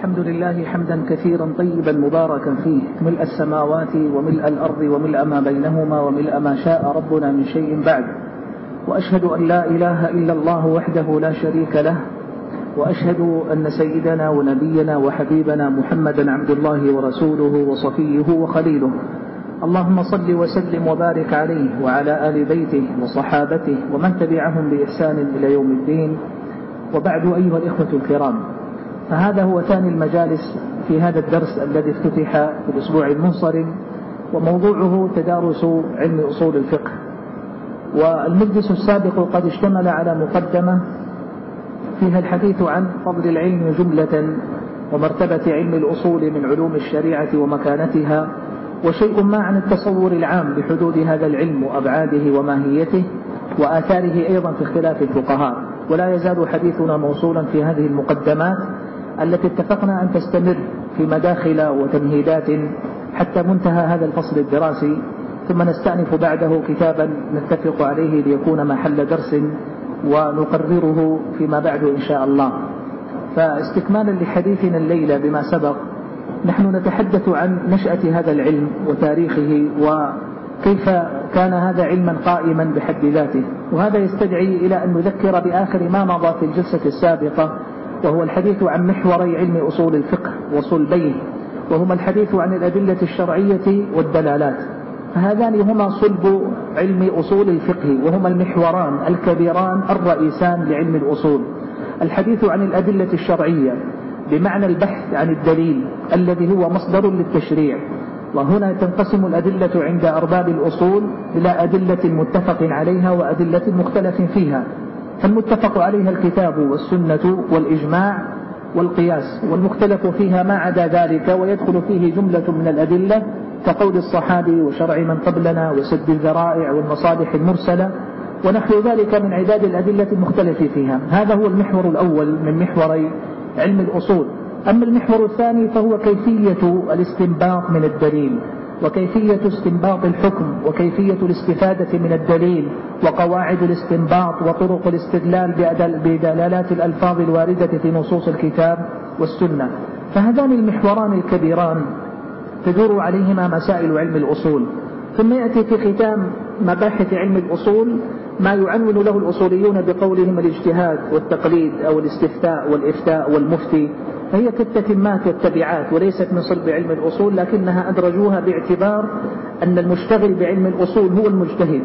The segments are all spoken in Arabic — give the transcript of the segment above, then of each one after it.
الحمد لله حمدا كثيرا طيبا مباركا فيه. ملء السماوات وملء الأرض وملء ما بينهما وملء ما شاء ربنا من شيء بعد. وأشهد أن لا إله إلا الله وحده لا شريك له. وأشهد أن سيدنا ونبينا وحبيبنا محمدا عبد الله ورسوله وصفيه وخليله. اللهم صل وسلم وبارك عليه وعلى آل بيته وصحابته ومن تبعهم بإحسان إلى يوم الدين. وبعد أيها الإخوة الكرام فهذا هو ثاني المجالس في هذا الدرس الذي افتتح في الأسبوع المنصرم وموضوعه تدارس علم أصول الفقه. والمجلس السابق قد اشتمل على مقدمة فيها الحديث عن فضل العلم جملة ومرتبة علم الأصول من علوم الشريعة ومكانتها وشيء ما عن التصور العام بحدود هذا العلم وأبعاده وماهيته وآثاره أيضا في اختلاف الفقهاء. ولا يزال حديثنا موصولا في هذه المقدمات التي اتفقنا أن تستمر في مداخل وتمهيدات حتى منتهى هذا الفصل الدراسي ثم نستأنف بعده كتابا نتفق عليه ليكون محل درس ونقرره فيما بعد إن شاء الله. فاستكمالا لحديثنا الليلة بما سبق نحن نتحدث عن نشأة هذا العلم وتاريخه وكيف كان هذا علما قائما بحد ذاته. وهذا يستدعي إلى أن نذكر بآخر ما مضى في الجلسة السابقة وهو الحديث عن محوري علم أصول الفقه وصلبيه وهما الحديث عن الأدلة الشرعية والدلالات. فهذان هما صلب علم أصول الفقه وهما المحوران الكبيران الرئيسان لعلم الأصول. الحديث عن الأدلة الشرعية بمعنى البحث عن الدليل الذي هو مصدر للتشريع. وهنا تنقسم الأدلة عند أرباب الأصول إلى أدلة متفق عليها وأدلة مختلف فيها. فالمتفق عليها الكتاب والسنة والإجماع والقياس والمختلف فيها ما عدا ذلك ويدخل فيه جملة من الأدلة كقول الصحابي وشرع من قبلنا وسد الذرائع والمصالح المرسلة ونحو ذلك من عداد الأدلة المختلف فيها. هذا هو المحور الأول من محوري علم الأصول. أما المحور الثاني فهو كيفية الاستنباط من الدليل. وكيفية استنباط الحكم وكيفية الاستفادة من الدليل وقواعد الاستنباط وطرق الاستدلال بدلالات الألفاظ الواردة في نصوص الكتاب والسنة. فهذان المحوران الكبيران تدور عليهما مسائل علم الأصول. ثم يأتي في ختام مباحث علم الأصول ما يعنون له الأصوليون بقولهم الاجتهاد والتقليد أو الاستفتاء والإفتاء والمفتي. فهي كالتتمات والتبعات وليست من صلب علم الأصول لكنها أدرجوها باعتبار أن المشتغل بعلم الأصول هو المجتهد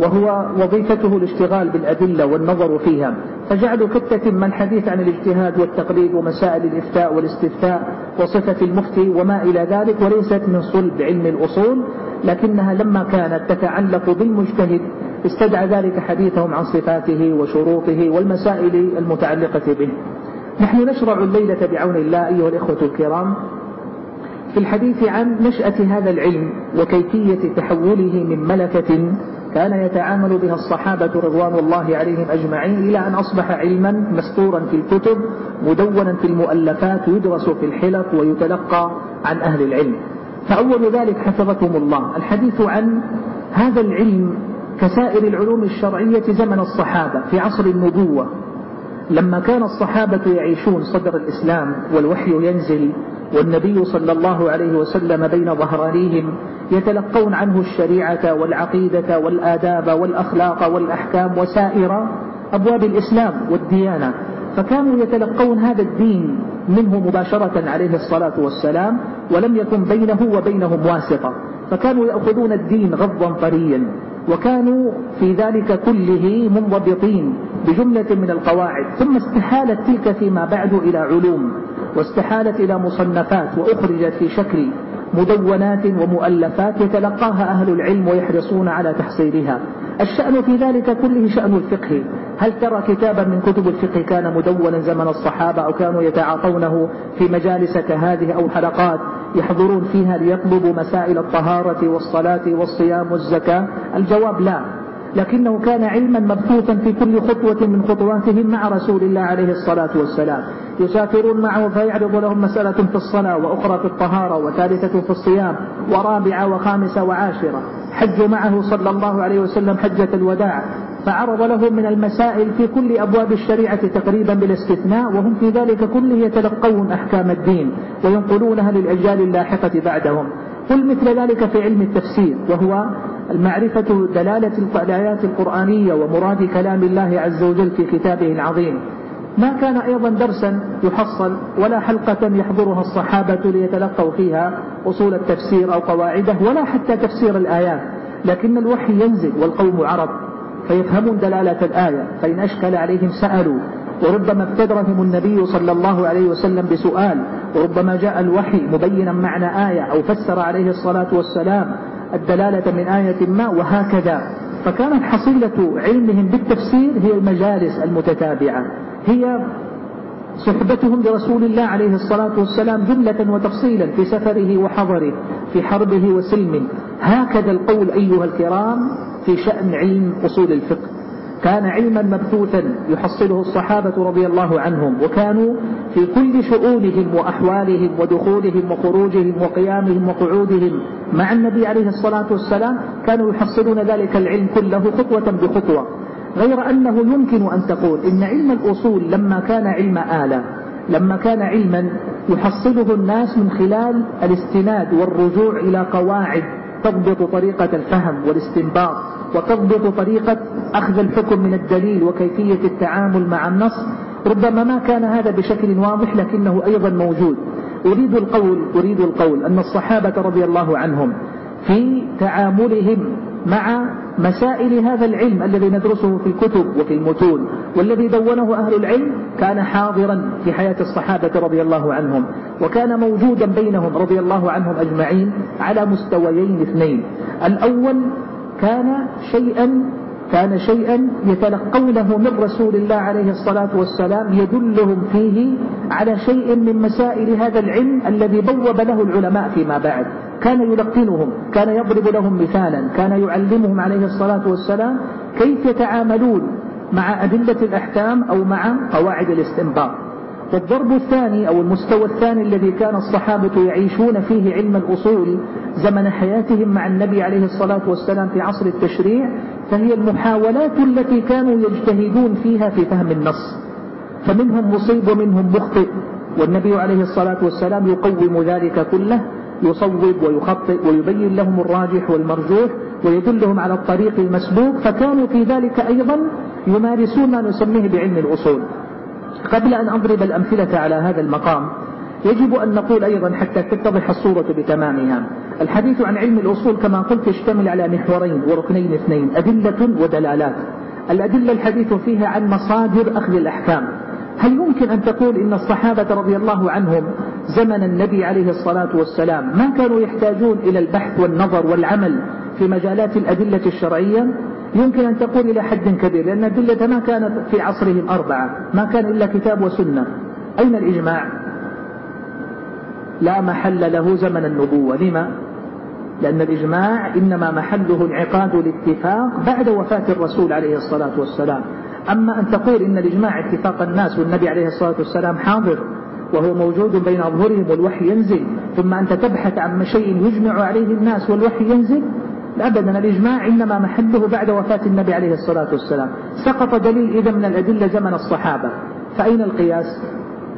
وهو وظيفته الاشتغال بالأدلة والنظر فيها. فجعلوا كالتتمة الحديث عن الاجتهاد والتقليد ومسائل الإفتاء والاستفتاء وصفة المفتي وما إلى ذلك وليست من صلب علم الأصول لكنها لما كانت تتعلق بالمجتهد استدعى ذلك حديثهم عن صفاته وشروطه والمسائل المتعلقة به. نحن نشرع الليلة بعون الله أيها الإخوة الكرام في الحديث عن نشأة هذا العلم وكيفية تحوله من ملكة كان يتعامل بها الصحابة رضوان الله عليهم أجمعين إلى أن أصبح علما مستورا في الكتب مدونا في المؤلفات يدرس في الحلق ويتلقى عن أهل العلم. فأول ذلك حفظكم الله. الحديث عن هذا العلم كسائر العلوم الشرعية زمن الصحابة في عصر النبوة. لما كان الصحابة يعيشون صدر الإسلام والوحي ينزل والنبي صلى الله عليه وسلم بين ظهرانيهم يتلقون عنه الشريعة والعقيدة والآداب والأخلاق والأحكام وسائر أبواب الإسلام والديانة. فكانوا يتلقون هذا الدين منه مباشرة عليه الصلاة والسلام ولم يكن بينه وبينهم واسطة. فكانوا يأخذون الدين غضا طريا. وكانوا في ذلك كله منضبطين بجملة من القواعد. ثم استحالت تلك فيما بعد إلى علوم واستحالت إلى مصنفات وأخرجت في شكل مدونات ومؤلفات يتلقاها أهل العلم ويحرصون على تحصيلها. الشأن في ذلك كله شأن الفقه. هل ترى كتابا من كتب الفقه كان مدونا زمن الصحابة أو كانوا يتعاطونه في مجالس كهذه أو حلقات يحضرون فيها ليطلبوا مسائل الطهارة والصلاة والصيام والزكاة؟ الجواب لا. لكنه كان علما مبثوثا في كل خطوة من خطواتهم مع رسول الله عليه الصلاة والسلام. يسافرون معه فيعرض لهم مسألة في الصلاة وأخرى في الطهارة وثالثة في الصيام ورابعة وخامسة وعاشرة. حجوا معه صلى الله عليه وسلم حجة الوداع. فعرض لهم من المسائل في كل أبواب الشريعة تقريبا بلا استثناء وهم في ذلك كله يتلقون أحكام الدين وينقلونها للأجيال اللاحقة بعدهم. قل مثل ذلك في علم التفسير وهو المعرفة دلالة الآيات القرآنية ومراد كلام الله عز وجل في كتابه العظيم. ما كان أيضا درسا يحصل ولا حلقة يحضرها الصحابة ليتلقوا فيها أصول التفسير أو قواعده ولا حتى تفسير الآيات لكن الوحي ينزل والقوم عرب فيفهمون دلالة الآية فإن أشكل عليهم سألوا وربما ابتدرهم النبي صلى الله عليه وسلم بسؤال وربما جاء الوحي مبينا معنى آية أو فسر عليه الصلاة والسلام الدلالة من آية ما وهكذا. فكانت حصيلة علمهم بالتفسير هي المجالس المتتابعة. هي صحبتهم لرسول الله عليه الصلاة والسلام جملة وتفصيلا في سفره وحضره في حربه وسلمه. هكذا القول أيها الكرام في شأن علم أصول الفقه. كان علما مبثوثا يحصله الصحابة رضي الله عنهم وكانوا في كل شؤونهم وأحوالهم ودخولهم وخروجهم وقيامهم وقعودهم مع النبي عليه الصلاة والسلام كانوا يحصلون ذلك العلم كله خطوة بخطوة. غير أنه يمكن أن تقول إن علم الأصول لما كان علم آلة لما كان علما يحصله الناس من خلال الاستناد والرجوع إلى قواعد تضبط طريقة الفهم والاستنباط وتضبط طريقة أخذ الحكم من الدليل وكيفية التعامل مع النص ربما ما كان هذا بشكل واضح لكنه أيضا موجود. أريد القول أريد القول أن الصحابة رضي الله عنهم في تعاملهم مع مسائل هذا العلم الذي ندرسه في الكتب وفي المتون والذي دونه أهل العلم كان حاضرا في حياة الصحابة رضي الله عنهم وكان موجودا بينهم رضي الله عنهم أجمعين على مستويين اثنين. الأول كان شيئا كان شيئا يتلقونه من رسول الله عليه الصلاة والسلام يدلهم فيه على شيء من مسائل هذا العلم الذي بوب له العلماء فيما بعد. كان يلقنهم كان يضرب لهم مثالا كان يعلمهم عليه الصلاة والسلام كيف يتعاملون مع أدلة الأحكام أو مع قواعد الاستنباط. والضرب الثاني أو المستوى الثاني الذي كان الصحابة يعيشون فيه علم الأصول زمن حياتهم مع النبي عليه الصلاة والسلام في عصر التشريع فهي المحاولات التي كانوا يجتهدون فيها في فهم النص. فمنهم مصيب ومنهم مخطئ والنبي عليه الصلاة والسلام يقوم ذلك كله يصوب ويخطئ ويبين لهم الراجح والمرجوح ويدلهم على الطريق المسلوك فكانوا في ذلك أيضا يمارسون ما نسميه بعلم الأصول. قبل أن أضرب الأمثلة على هذا المقام يجب أن نقول أيضا حتى تتضح الصورة بتمامها. الحديث عن علم الأصول كما قلت يشتمل على محورين وركنين اثنين أدلة ودلالات. الأدلة الحديث فيها عن مصادر أخذ الأحكام. هل يمكن أن تقول إن الصحابة رضي الله عنهم زمن النبي عليه الصلاة والسلام. ما كانوا يحتاجون إلى البحث والنظر والعمل في مجالات الأدلة الشرعية؟ يمكن أن تقول إلى حد كبير لأن الأدلة ما كانت في عصرهم أربعة ما كان إلا كتاب وسنة. أين الإجماع؟ لا محل له زمن النبوة. لما؟ لأن الإجماع إنما محله انعقاد الاتفاق بعد وفاة الرسول عليه الصلاة والسلام. أما أن تقول إن الإجماع اتفاق الناس والنبي عليه الصلاة والسلام حاضر وهو موجود بين أظهرهم والوحي ينزل ثم أنت تبحث عن شيء يجمع عليه الناس والوحي ينزل؟ أبدا الإجماع إنما محله بعد وفاة النبي عليه الصلاة والسلام. سقط دليل إذا من الأدلة زمن الصحابة. فأين القياس؟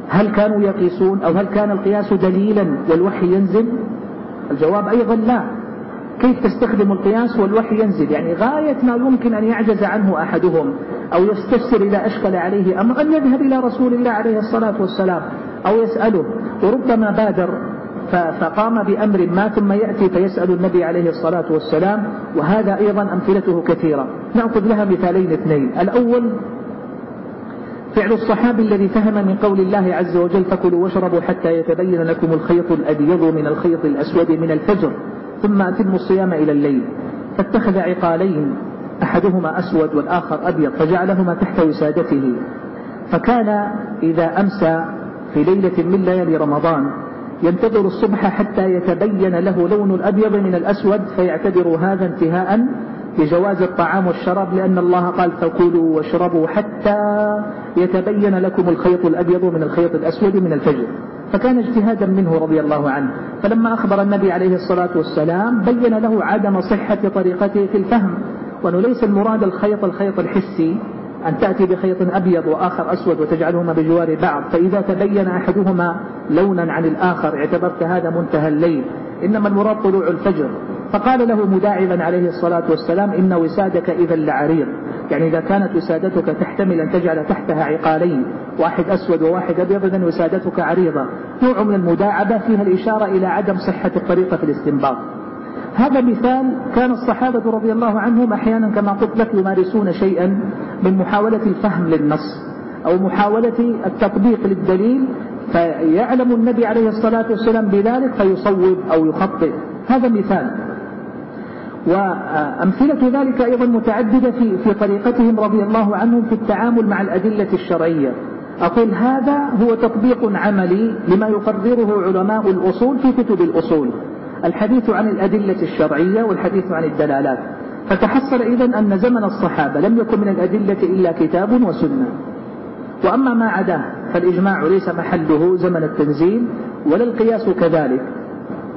هل كانوا يقيسون أو هل كان القياس دليلا والوحي ينزل؟ الجواب أيضا لا. كيف تستخدم القياس والوحي ينزل؟ يعني غاية ما يمكن أن يعجز عنه أحدهم أو يستفسر إذا أشكل عليه أمر أن يذهب إلى رسول الله عليه الصلاة والسلام أو يسأله. وربما بادر فقام بأمر ما ثم يأتي فيسأل النبي عليه الصلاة والسلام وهذا أيضا أمثلته كثيرة. نأخذ لها مثالين اثنين. الأول فعل الصحابي الذي فهم من قول الله عز وجل فكلوا واشربوا حتى يتبين لكم الخيط الأبيض من الخيط الأسود من الفجر. ثم أتموا الصيام إلى الليل. فاتخذ عقالين أحدهما أسود والآخر أبيض فجعلهما تحت وسادته. فكان إذا أمسى في ليلة من ليالي رمضان ينتظر الصبح حتى يتبين له لون الأبيض من الأسود فيعتبر هذا انتهاء بجواز الطعام والشراب لأن الله قال فكلوا واشربوا حتى يتبين لكم الخيط الأبيض من الخيط الأسود من الفجر. فكان اجتهادا منه رضي الله عنه. فلما أخبر النبي عليه الصلاة والسلام بين له عدم صحة طريقته في الفهم وأنه ليس المراد الخيط الخيط الحسي أن تأتي بخيط أبيض وآخر أسود وتجعلهما بجوار بعض فإذا تبين أحدهما لونا عن الآخر اعتبرت هذا منتهى الليل. إنما المراد طلوع الفجر. فقال له مداعبا عليه الصلاة والسلام إن وسادك إذا لعريض يعني إذا كانت وسادتك تحتمل أن تجعل تحتها عقالين واحد أسود وواحد أبيض إذا وسادتك عريضة. نوع من المداعبة فيها الإشارة إلى عدم صحة الطريقة في الاستنباط. هذا مثال كان الصحابة رضي الله عنهم أحيانا كما قلت لك يمارسون شيئا من محاولة الفهم للنص أو محاولة التطبيق للدليل فيعلم النبي عليه الصلاة والسلام بذلك فيصوب أو يخطئ. هذا مثال. وأمثلة ذلك أيضا متعددة في, في طريقتهم رضي الله عنهم في التعامل مع الأدلة الشرعية. أقول هذا هو تطبيق عملي لما يقرره علماء الأصول في كتب الأصول. الحديث عن الأدلة الشرعية والحديث عن الدلالات. فتحصل إذا أن زمن الصحابة لم يكن من الأدلة إلا كتاب وسنة. وأما ما عداه فالإجماع ليس محله زمن التنزيل ولا القياس كذلك.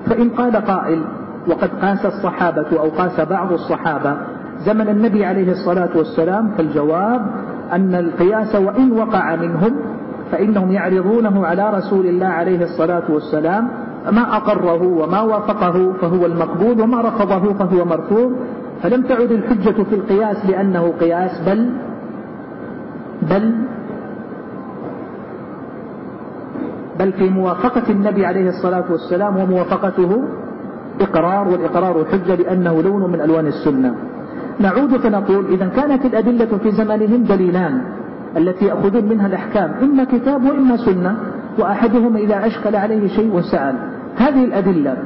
فإن قال قائل وقد قاس الصحابة أو قاس بعض الصحابة زمن النبي عليه الصلاة والسلام فالجواب أن القياس وإن وقع منهم فإنهم يعرضونه على رسول الله عليه الصلاة والسلام ما أقره وما وافقه فهو المقبول وما رفضه فهو مرفوض فلم تعد الحجة في القياس لأنه قياس بل بل بل في موافقة النبي عليه الصلاة والسلام وموافقته إقرار والإقرار حجة لأنه لون من ألوان السنة. نعود فنقول إذا كانت الأدلة في زمانهم دليلان التي يأخذون منها الأحكام إما كتاب وإما سنة وأحدهما إذا أشكل عليه شيء سأل هذه الأدلة.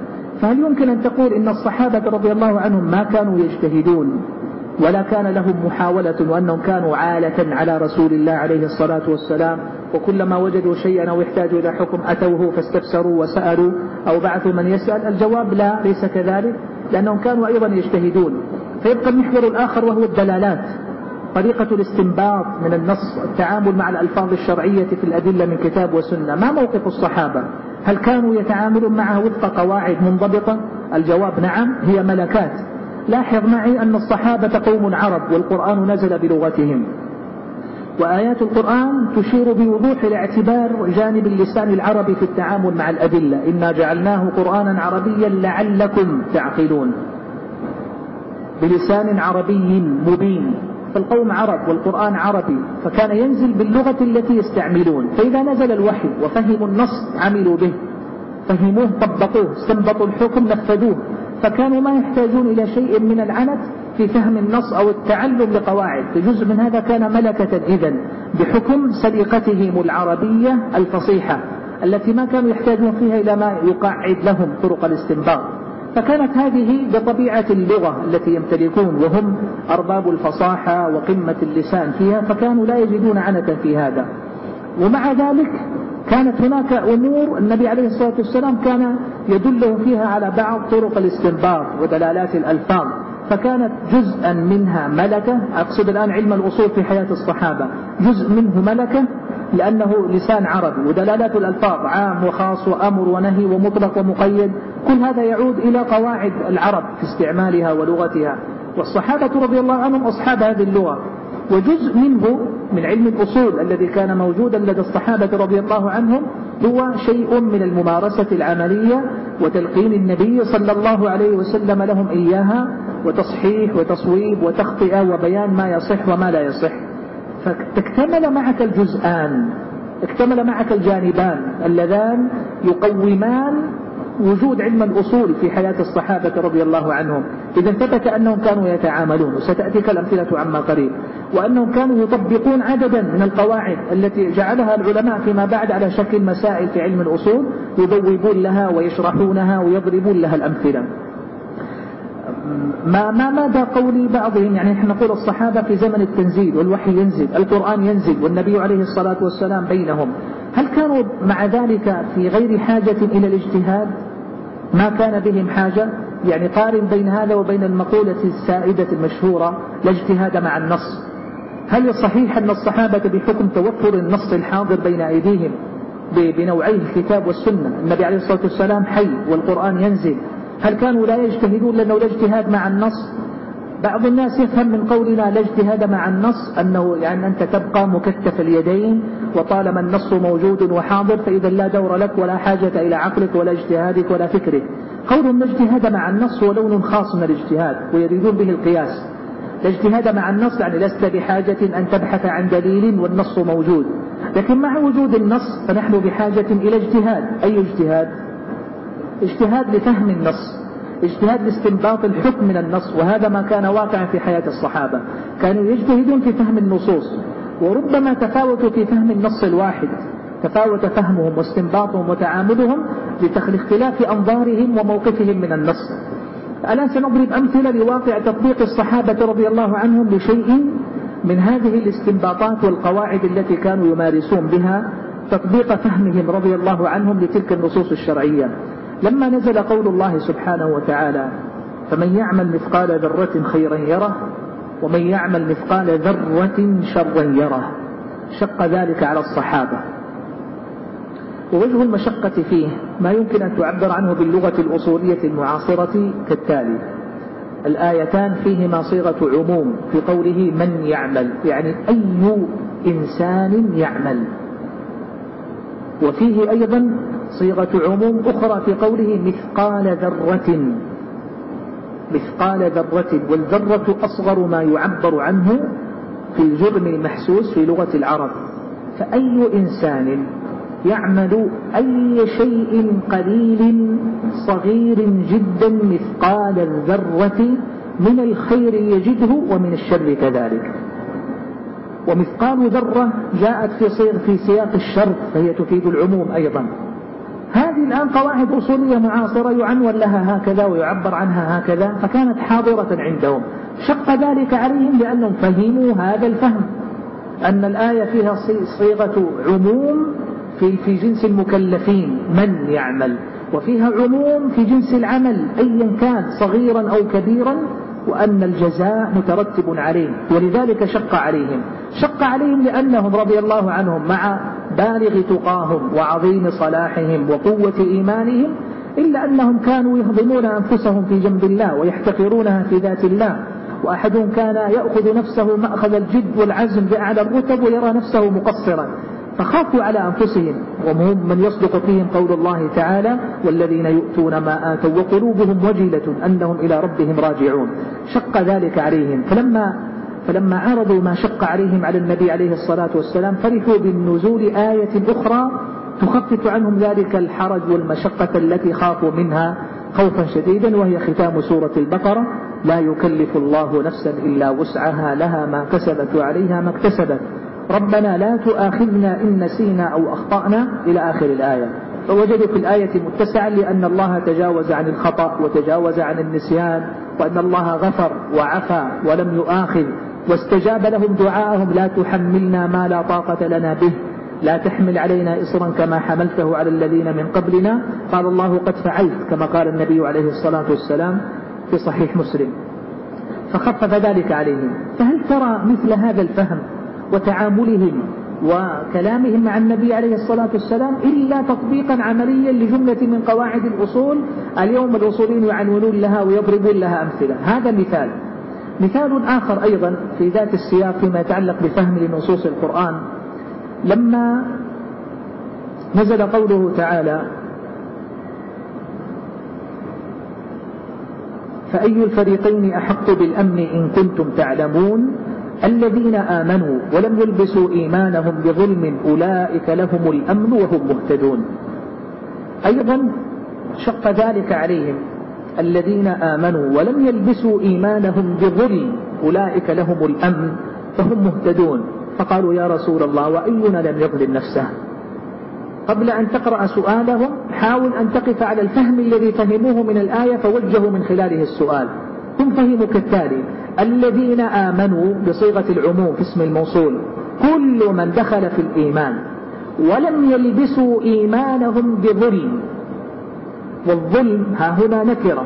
فهل يمكن أن تقول إن الصحابة رضي الله عنهم ما كانوا يجتهدون ولا كان لهم محاولة وأنهم كانوا عالة على رسول الله عليه الصلاة والسلام وكلما وجدوا شيئا أو احتاجوا إلى حكم أتوه فاستفسروا وسألوا أو بعثوا من يسأل؟ الجواب لا ليس كذلك لأنهم كانوا أيضا يجتهدون. فيبقى المحور الآخر وهو الدلالات طريقة الاستنباط من النص التعامل مع الألفاظ الشرعية في الأدلة من كتاب وسنة. ما موقف الصحابة؟ هل كانوا يتعاملون معه وفق قواعد منضبطة؟ الجواب نعم هي ملكات. لاحظ معي أن الصحابة قوم عرب والقرآن نزل بلغتهم. وآيات القرآن تشير بوضوح لاعتبار جانب اللسان العربي في التعامل مع الأدلة. إنا جعلناه قرآنا عربيا لعلكم تعقلون. بلسان عربي مبين. فالقوم عرب والقرآن عربي فكان ينزل باللغة التي يستعملون. فإذا نزل الوحي وفهموا النص عملوا به. فهموه طبقوه استنبطوا الحكم نفذوه. فكانوا ما يحتاجون إلى شيء من العنت في فهم النص أو التعلم لقواعد. فجزء من هذا كان ملكة إذا بحكم سليقتهم العربية الفصيحة التي ما كانوا يحتاجون فيها إلى ما يقعد لهم طرق الاستنباط. فكانت هذه بطبيعة اللغة التي يمتلكون وهم أرباب الفصاحة وقمة اللسان فيها فكانوا لا يجدون عنة في هذا. ومع ذلك كانت هناك أمور النبي عليه الصلاة والسلام كان يدله فيها على بعض طرق الاستنباط ودلالات الألفاظ. فكانت جزءا منها ملكة. أقصد الآن علم الأصول في حياة الصحابة. جزء منه ملكة لأنه لسان عربي ودلالات الألفاظ عام وخاص وأمر ونهي ومطلق ومقيد. كل هذا يعود إلى قواعد العرب في استعمالها ولغتها. والصحابة رضي الله عنهم أصحاب هذه اللغة. وجزء منه من علم الأصول الذي كان موجودا لدى الصحابة رضي الله عنهم هو شيء من الممارسة العملية وتلقين النبي صلى الله عليه وسلم لهم إياها وتصحيح وتصويب وتخطئة وبيان ما يصح وما لا يصح. فاكتمل معك الجزءان اكتمل معك الجانبان اللذان يقومان وجود علم الأصول في حياة الصحابة رضي الله عنهم. إذا ثبت أنهم كانوا يتعاملون وستأتيك الأمثلة عما قريب. وأنهم كانوا يطبقون عددا من القواعد التي جعلها العلماء فيما بعد على شكل مسائل في علم الأصول يبوبون لها ويشرحونها ويضربون لها الأمثلة. ما ما ماذا قول بعضهم؟ يعني نحن نقول الصحابة في زمن التنزيل والوحي ينزل القرآن ينزل والنبي عليه الصلاة والسلام بينهم. هل كانوا مع ذلك في غير حاجة إلى الاجتهاد؟ ما كان بهم حاجة يعني قارن بين هذا وبين المقولة السائدة المشهورة لا اجتهاد مع النص. هل صحيح أن الصحابة بحكم توفر النص الحاضر بين أيديهم بنوعيه الكتاب والسنة النبي عليه الصلاة والسلام حي والقرآن ينزل هل كانوا لا يجتهدون لأنه لا اجتهاد مع النص؟ بعض الناس يفهم من قولنا لا اجتهاد مع النص أنه يعني أنت تبقى مكتف اليدين وطالما النص موجود وحاضر فإذا لا دور لك ولا حاجة إلى عقلك ولا اجتهادك ولا فكرك. قول لا اجتهاد مع النص هو لون خاص من الاجتهاد ويريدون به القياس. لا اجتهاد مع النص يعني لست بحاجة أن تبحث عن دليل والنص موجود. لكن مع وجود النص فنحن بحاجة إلى اجتهاد. أي اجتهاد؟ اجتهاد لفهم النص. اجتهاد لاستنباط الحكم من النص وهذا ما كان واقعا في حياة الصحابة. كانوا يجتهدون في فهم النصوص وربما تفاوتوا في فهم النص الواحد. تفاوت فهمهم واستنباطهم وتعاملهم لاختلاف أنظارهم وموقفهم من النص. الآن سنضرب أمثلة لواقع تطبيق الصحابة رضي الله عنهم لشيء من هذه الاستنباطات والقواعد التي كانوا يمارسون بها تطبيق فهمهم رضي الله عنهم لتلك النصوص الشرعية. لما نزل قول الله سبحانه وتعالى فمن يعمل مثقال ذرة خيرا يره ومن يعمل مثقال ذرة شرا يره. شق ذلك على الصحابة. ووجه المشقة فيه ما يمكن أن تعبر عنه باللغة الأصولية المعاصرة كالتالي. الآيتان فيهما صيغة عموم في قوله من يعمل يعني أي إنسان يعمل. وفيه أيضا صيغة عموم أخرى في قوله مثقال ذرة. مثقال ذرة والذرة أصغر ما يعبر عنه في الجرم المحسوس في لغة العرب. فأي إنسان يعمل أي شيء قليل صغير جدا مثقال الذرة من الخير يجده ومن الشر كذلك. ومثقال ذرة جاءت في صيغ في سياق الشر فهي تفيد العموم أيضا. هذه الآن قواعد أصولية معاصرة يعنون لها هكذا ويعبر عنها هكذا فكانت حاضرة عندهم. شق ذلك عليهم لأنهم فهموا هذا الفهم أن الآية فيها صيغة عموم في في جنس المكلفين من يعمل وفيها عموم في جنس العمل أيا كان صغيرا أو كبيرا وأن الجزاء مترتب عليه ولذلك شق عليهم. شق عليهم لأنهم رضي الله عنهم مع بالغ تقاهم وعظيم صلاحهم وقوة إيمانهم إلا أنهم كانوا يهضمون أنفسهم في جنب الله ويحتقرونها في ذات الله. وأحدهم كان يأخذ نفسه مأخذ الجد والعزم بأعلى الرتب ويرى نفسه مقصرا فخافوا على أنفسهم. وهم من يصدق فيهم قول الله تعالى والذين يؤتون ما آتوا وقلوبهم وجلة أنهم إلى ربهم راجعون. شق ذلك عليهم. فلما فلما عرضوا ما شق عليهم على النبي عليه الصلاة والسلام فرحوا بالنزول آية أخرى تخفف عنهم ذلك الحرج والمشقة التي خافوا منها خوفا شديدا وهي ختام سورة البقرة لا يكلف الله نفسا إلا وسعها لها ما كسبت وعليها ما اكتسبت. ربنا لا تؤاخذنا إن نسينا أو أخطأنا إلى آخر الآية. فوجدوا في الآية متسعا لأن الله تجاوز عن الخطأ وتجاوز عن النسيان وأن الله غفر وعفى ولم يؤاخذ. واستجاب لهم دعاءهم لا تحملنا ما لا طاقة لنا به لا تحمل علينا إصرا كما حملته على الذين من قبلنا. قال الله قد فعلت كما قال النبي عليه الصلاة والسلام في صحيح مسلم. فخفف ذلك عليهم. فهل ترى مثل هذا الفهم وتعاملهم وكلامهم مع النبي عليه الصلاة والسلام إلا تطبيقا عمليا لجملة من قواعد الأصول؟ اليوم الأصوليين يعنونون لها ويضربون لها أمثلة. هذا مثال. مثال آخر أيضا في ذات السياق فيما يتعلق بفهم لنصوص القرآن. لما نزل قوله تعالى فأي الفريقين أحق بالأمن إن كنتم تعلمون؟ الذين آمنوا ولم يلبسوا إيمانهم بظلم أولئك لهم الأمن وهم مهتدون. أيضا شق ذلك عليهم. الذين آمنوا ولم يلبسوا إيمانهم بظلم أولئك لهم الأمن فهم مهتدون فقالوا يا رسول الله وأينا لم يظلم نفسه قبل أن تقرأ سؤالهم حاول أن تقف على الفهم الذي فهموه من الآية فوجهوا من خلاله السؤال هم فهموا كالتالي الذين آمنوا بصيغة العموم في اسم الموصول كل من دخل في الإيمان ولم يلبسوا إيمانهم بظلم والظلم ها هنا نكرة.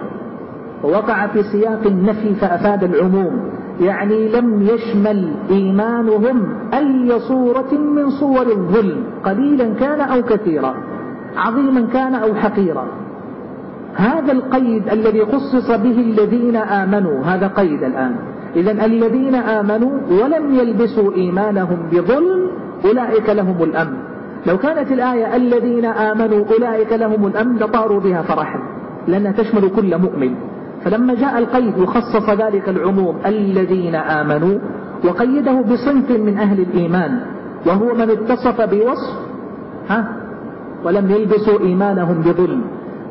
ووقع في سياق النفي فأفاد العموم. يعني لم يشمل إيمانهم أي صورة من صور الظلم. قليلا كان أو كثيرا. عظيما كان أو حقيرا. هذا القيد الذي خصص به الذين آمنوا هذا قيد الآن. إذا الذين آمنوا ولم يلبسوا إيمانهم بظلم أولئك لهم الأمن. لو كانت الآية الذين آمنوا أولئك لهم الأمن لطاروا بها فرحا لأنها تشمل كل مؤمن. فلما جاء القيد وخصص ذلك العموم الذين آمنوا وقيده بصنف من أهل الإيمان وهو من اتصف بوصف ها؟ ولم يلبسوا إيمانهم بظلم.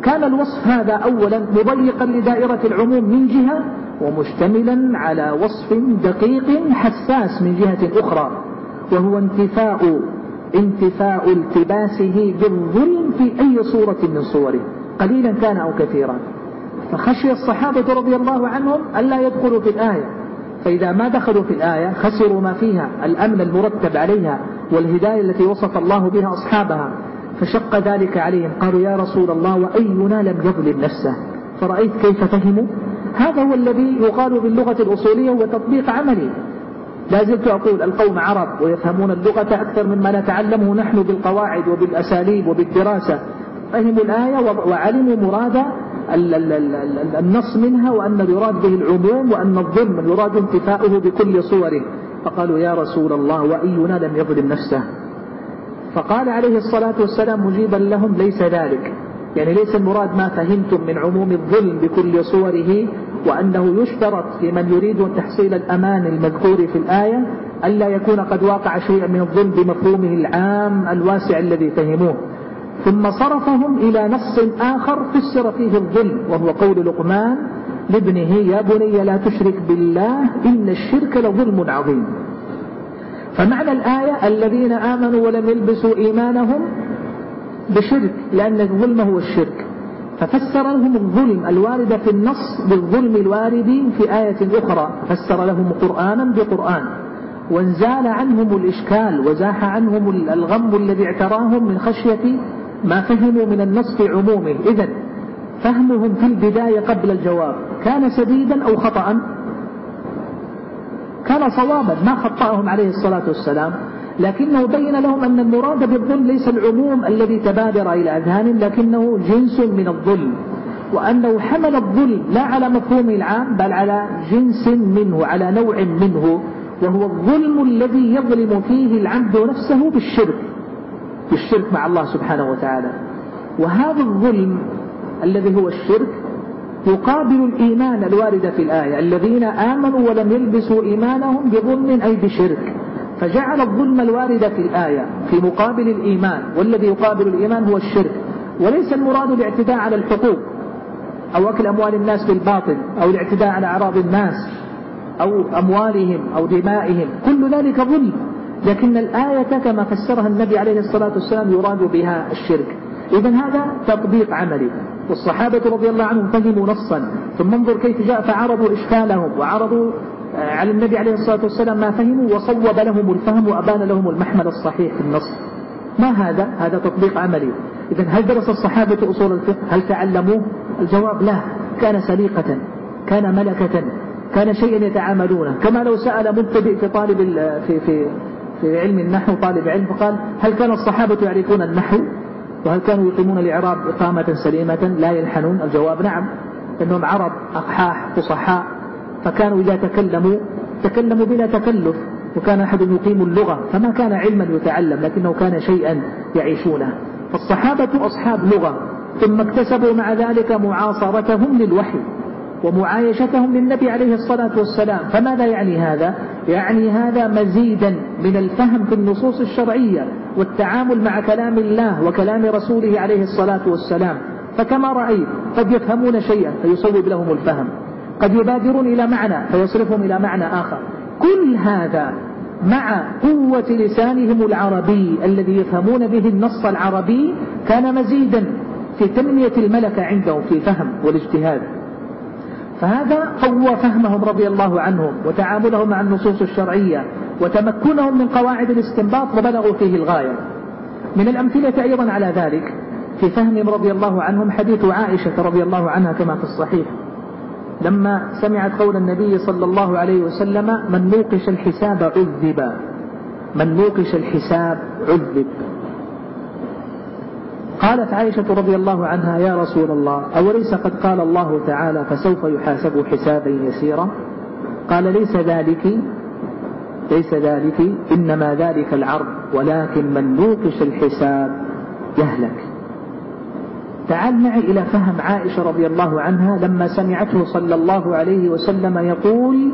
كان الوصف هذا أولا مضيقا لدائرة العموم من جهة ومشتملا على وصف دقيق حساس من جهة أخرى وهو انتفاء انتفاء التباسه بالظلم في أي صورة من صوره قليلا كان أو كثيرا. فخشي الصحابة رضي الله عنهم ألا يدخلوا في الآية. فإذا ما دخلوا في الآية خسروا ما فيها الأمن المرتب عليها والهداية التي وصف الله بها أصحابها. فشق ذلك عليهم قالوا يا رسول الله وأينا لم يظلم نفسه؟ فرأيت كيف فهموا؟ هذا هو الذي يقال باللغة الأصولية هو تطبيق عملي. لا زلت أقول القوم عرب ويفهمون اللغة أكثر مما نتعلمه نحن بالقواعد وبالأساليب وبالدراسة. فهموا الآية وعلموا مراد النص منها وأن يراد به العموم وأن الظلم يراد انتفاؤه بكل صوره. فقالوا يا رسول الله وأينا لم يظلم نفسه؟ فقال عليه الصلاة والسلام مجيبا لهم ليس ذلك. يعني ليس المراد ما فهمتم من عموم الظلم بكل صوره وأنه يشترط في من يريد تحصيل الأمان المذكور في الآية ألا يكون قد واقع شيئا من الظلم بمفهومه العام الواسع الذي فهموه. ثم صرفهم إلى نص آخر فسر فيه الظلم وهو قول لقمان لابنه يا بني لا تشرك بالله إن الشرك لظلم عظيم. فمعنى الآية الذين آمنوا ولم يلبسوا إيمانهم بشرك لأن الظلم هو الشرك. ففسر لهم الظلم الوارد في النص بالظلم الوارد في آية أخرى فسر لهم قرآنا بقرآن وانزال عنهم الإشكال وزاح عنهم الغم الذي اعتراهم من خشية ما فهموا من النص في عمومه. إذا فهمهم في البداية قبل الجواب كان سديدا أو خطأ؟ كان صوابا ما خطأهم عليه الصلاة والسلام. لكنه بين لهم أن المراد بالظلم ليس العموم الذي تبادر إلى أذهانهم لكنه جنس من الظلم. وأنه حمل الظلم لا على مفهومه العام بل على جنس منه على نوع منه. وهو الظلم الذي يظلم فيه العبد نفسه بالشرك بالشرك مع الله سبحانه وتعالى. وهذا الظلم الذي هو الشرك يقابل الإيمان الوارد في الآية. الذين آمنوا ولم يلبسوا إيمانهم بظلم أي بشرك. فجعل الظلم الوارد في الآية في مقابل الإيمان والذي يقابل الإيمان هو الشرك. وليس المراد الاعتداء على الحقوق أو أكل أموال الناس بالباطل أو الاعتداء على أعراض الناس أو أموالهم أو دمائهم. كل ذلك ظلم. لكن الآية كما فسرها النبي عليه الصلاة والسلام يراد بها الشرك. إذا هذا تطبيق عملي. والصحابة رضي الله عنهم فهموا نصا. ثم انظر كيف جاء فعرضوا إشكالهم وعرضوا على النبي عليه الصلاة والسلام ما فهموا وصوب لهم الفهم وأبان لهم المحمل الصحيح في النص. ما هذا؟ هذا تطبيق عملي. إذا هل درس الصحابة أصول الفقه؟ هل تعلموه؟ الجواب لا. كان سليقة كان ملكة كان شيئا يتعاملونه كما لو سأل مبتدئ في طالب في في في علم النحو طالب علم فقال هل كان الصحابة يعرفون النحو؟ وهل كانوا يقيمون الإعراب إقامة سليمة؟ لا يلحنون. الجواب نعم. إنهم عرب أقحاح فصحاء فكانوا إذا تكلموا تكلموا بلا تكلف وكان أحد يقيم اللغة فما كان علما يتعلم لكنه كان شيئا يعيشونه. فالصحابة أصحاب لغة ثم اكتسبوا مع ذلك معاصرتهم للوحي ومعايشتهم للنبي عليه الصلاة والسلام. فماذا يعني هذا؟ يعني هذا مزيدا من الفهم في النصوص الشرعية والتعامل مع كلام الله وكلام رسوله عليه الصلاة والسلام. فكما رأيت قد يفهمون شيئا فيصوب لهم الفهم. قد يبادرون إلى معنى فيصرفهم إلى معنى آخر. كل هذا مع قوة لسانهم العربي الذي يفهمون به النص العربي كان مزيدا في تنمية الملكة عندهم في الفهم والاجتهاد. فهذا قوى فهمهم رضي الله عنهم وتعاملهم مع النصوص الشرعية وتمكنهم من قواعد الاستنباط وبلغوا فيه الغاية. من الأمثلة أيضا على ذلك في فهمهم رضي الله عنهم حديث عائشة رضي الله عنها كما في الصحيح. لما سمعت قول النبي صلى الله عليه وسلم من نوقش الحساب عذب. من نوقش الحساب عذب. قالت عائشة رضي الله عنها يا رسول الله أوليس قد قال الله تعالى فسوف يحاسب حسابا يسيرا؟ قال ليس ذلك ليس ذلك إنما ذلك العرض ولكن من نوقش الحساب يهلك. تعال معي إلى فهم عائشة رضي الله عنها لما سمعته صلى الله عليه وسلم يقول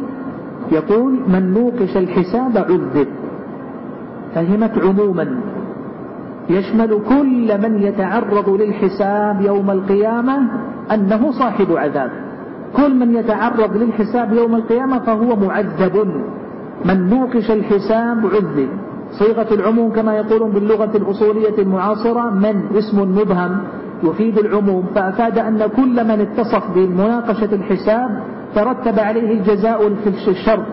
يقول من نوقش الحساب عذب. فهمت عموما. يشمل كل من يتعرض للحساب يوم القيامة أنه صاحب عذاب. كل من يتعرض للحساب يوم القيامة فهو معذب. من نوقش الحساب عذب. صيغة العموم كما يقولون باللغة الأصولية المعاصرة من اسم مبهم. يفيد العموم. فأفاد أن كل من اتصف بمناقشة الحساب ترتب عليه الجزاء في الشرط.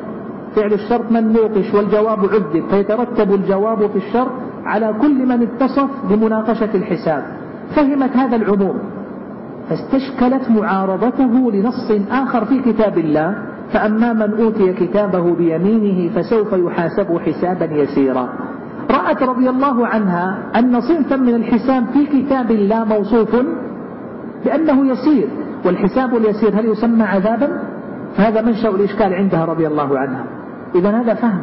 فعل الشرط من نوقش والجواب عذب فيترتب الجواب في الشرط على كل من اتصف بمناقشة الحساب. فهمت هذا العموم. فاستشكلت معارضته لنص آخر في كتاب الله فأما من أوتي كتابه بيمينه فسوف يحاسب حسابا يسيرا. رأت رضي الله عنها أن صنفا من الحساب في كتاب الله موصوف بأنه يسير والحساب اليسير هل يسمى عذابا؟ فهذا منشأ الإشكال عندها رضي الله عنها. إذا هذا فهم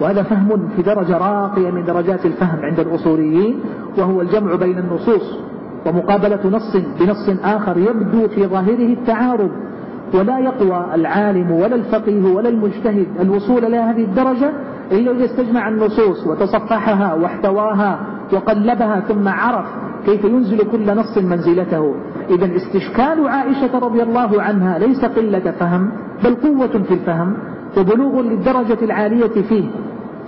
وهذا فهم في درجة راقية من درجات الفهم عند الأصوليين وهو الجمع بين النصوص ومقابلة نص بنص آخر يبدو في ظاهره التعارض ولا يقوى العالم ولا الفقيه ولا المجتهد الوصول إلى هذه الدرجة إذا استجمع النصوص وتصفحها واحتواها وقلبها ثم عرف كيف ينزل كل نص منزلته. إذا استشكال عائشة رضي الله عنها ليس قلة فهم بل قوة في الفهم وبلوغ للدرجة العالية فيه.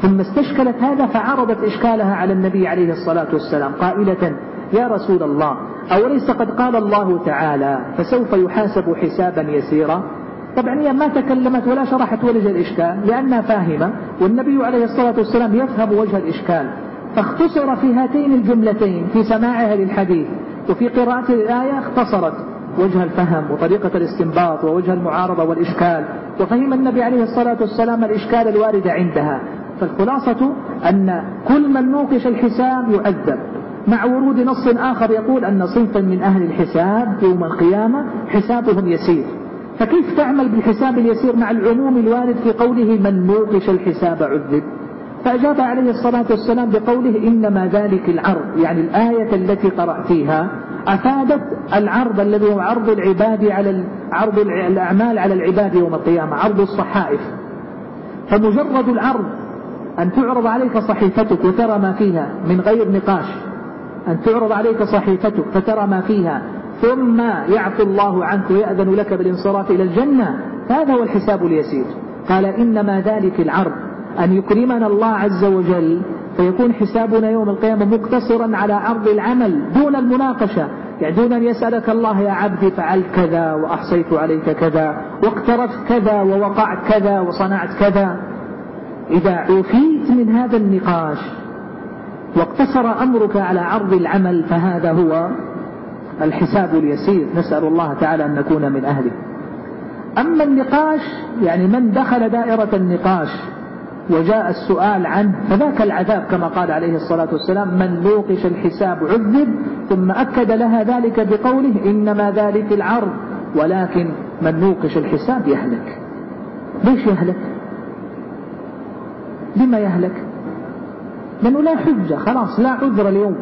ثم استشكلت هذا فعرضت إشكالها على النبي عليه الصلاة والسلام قائلة يا رسول الله أوليس قد قال الله تعالى فسوف يحاسب حسابا يسيرا؟ طبعا هي ما تكلمت ولا شرحت وجه الإشكال لأنها فاهمة والنبي عليه الصلاة والسلام يفهم وجه الإشكال. فاختصر في هاتين الجملتين في سماعها للحديث وفي قراءة الآية اختصرت وجه الفهم وطريقة الاستنباط ووجه المعارضة والإشكال. وفهم النبي عليه الصلاة والسلام الإشكال الوارد عندها. فالخلاصة أن كل من نوقش الحساب يعذب مع ورود نص آخر يقول أن صنفا من أهل الحساب يوم القيامة حسابهم يسير. فكيف تعمل بالحساب اليسير مع العموم الوارد في قوله من نوقش الحساب عذب فأجاب عليه الصلاة والسلام بقوله إنما ذلك العرض يعني الآية التي قرأتيها أفادت العرض الذي هو عرض العباد على عرض الأعمال على العباد يوم القيامة عرض الصحائف. فمجرد العرض أن تعرض عليك صحيفتك وترى ما فيها من غير نقاش أن تعرض عليك صحيفتك فترى ما فيها ثم يعفو الله عنك ويأذن لك بالانصراف إلى الجنة. هذا هو الحساب اليسير. قال إنما ذلك العرض. أن يكرمنا الله عز وجل. فيكون حسابنا يوم القيامة مقتصرا على عرض العمل دون المناقشة. يعني دون أن يسألك الله يا عبدي فعلت كذا وأحصيت عليك كذا واقترفت كذا ووقعت كذا وصنعت كذا. إذا عفيت من هذا النقاش واقتصر أمرك على عرض العمل فهذا هو الحساب اليسير نسأل الله تعالى أن نكون من أهله. أما النقاش يعني من دخل دائرة النقاش وجاء السؤال عنه فذاك العذاب كما قال عليه الصلاة والسلام من نوقش الحساب عذب ثم أكد لها ذلك بقوله إنما ذلك العرض ولكن من نوقش الحساب يهلك. ليش يهلك؟ لما يهلك؟ لأنه لا حجة خلاص لا عذر اليوم.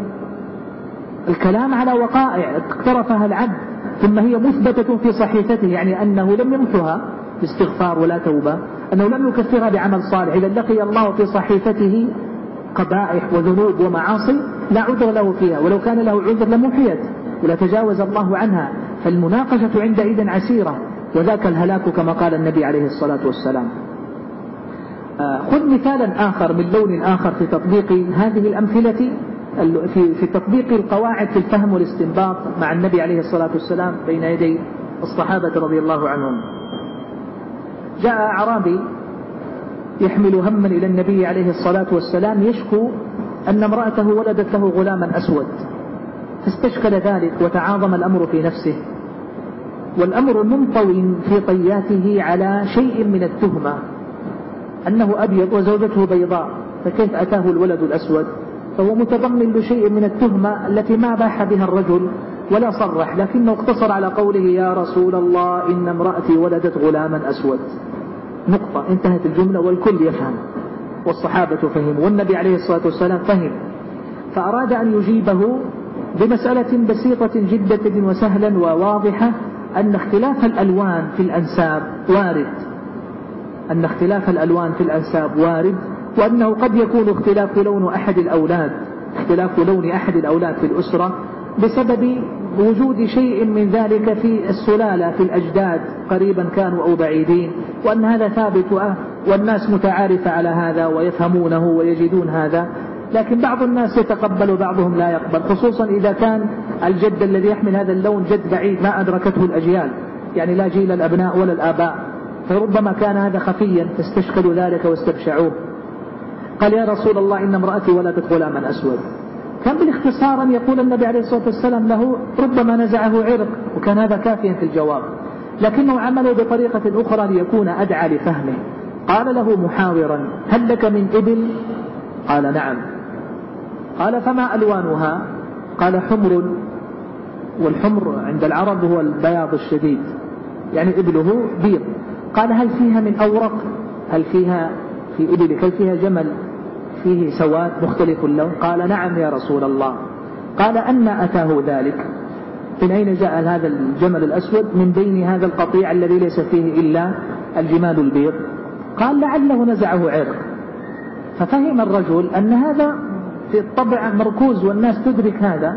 الكلام على وقائع اقترفها العبد ثم هي مثبتة في صحيفته يعني أنه لم يمحها باستغفار ولا توبة أنه لم يكفرها بعمل صالح إذا لقي الله في صحيفته قبائح وذنوب ومعاصي لا عذر له فيها ولو كان له عذر لمحيت ولا تجاوز الله عنها فالمناقشة عندئذ عسيرة وذاك الهلاك كما قال النبي عليه الصلاة والسلام. آه، خذ مثالا آخر من لون آخر في تطبيق هذه الأمثلة في في تطبيق القواعد في الفهم والاستنباط مع النبي عليه الصلاة والسلام بين يدي الصحابة رضي الله عنهم. جاء أعرابي يحمل هما إلى النبي عليه الصلاة والسلام يشكو أن امرأته ولدت له غلاما أسود. فاستشكل ذلك وتعاظم الأمر في نفسه. والأمر منطوي في طياته على شيء من التهمة أنه أبيض وزوجته بيضاء فكيف أتاه الولد الأسود؟ فهو متضمن لشيء من التهمة التي ما باح بها الرجل ولا صرح لكنه اقتصر على قوله يا رسول الله إن امرأتي ولدت غلاما أسود. نقطة انتهت الجملة والكل يفهم. والصحابة فهموا والنبي عليه الصلاة والسلام فهم. فأراد أن يجيبه بمسألة بسيطة جدا وسهلا وواضحة أن اختلاف الألوان في الأنساب وارد. أن اختلاف الألوان في الأنساب وارد. وأنه قد يكون اختلاف لون أحد الأولاد اختلاف لون أحد الأولاد في الأسرة بسبب وجود شيء من ذلك في السلالة في الأجداد قريبا كانوا أو بعيدين وأن هذا ثابت والناس متعارفة على هذا ويفهمونه ويجدون هذا. لكن بعض الناس يتقبل وبعضهم لا يقبل خصوصا إذا كان الجد الذي يحمل هذا اللون جد بعيد ما أدركته الأجيال يعني لا جيل الأبناء ولا الآباء. فربما كان هذا خفيا فاستشكلوا ذلك واستبشعوه. قال يا رسول الله إن امرأتي ولدت غلاما أسود. كان بالاختصار أن يقول النبي عليه الصلاة والسلام له ربما نزعه عرق وكان هذا كافيا في الجواب. لكنه عمله بطريقة أخرى ليكون أدعى لفهمه. قال له محاورا هل لك من إبل؟ قال نعم. قال فما ألوانها؟ قال حمر والحمر عند العرب هو البياض الشديد. يعني إبله بيض. قال هل فيها من أورق؟ هل فيها في إبلك؟ هل فيها جمل؟ فيه سواد مختلف اللون قال نعم يا رسول الله. قال أن أتاه ذلك. من أين جاء هذا الجمل الأسود؟ من بين هذا القطيع الذي ليس فيه إلا الجمال البيض. قال لعله نزعه عرق. ففهم الرجل أن هذا في الطبع مركوز والناس تدرك هذا.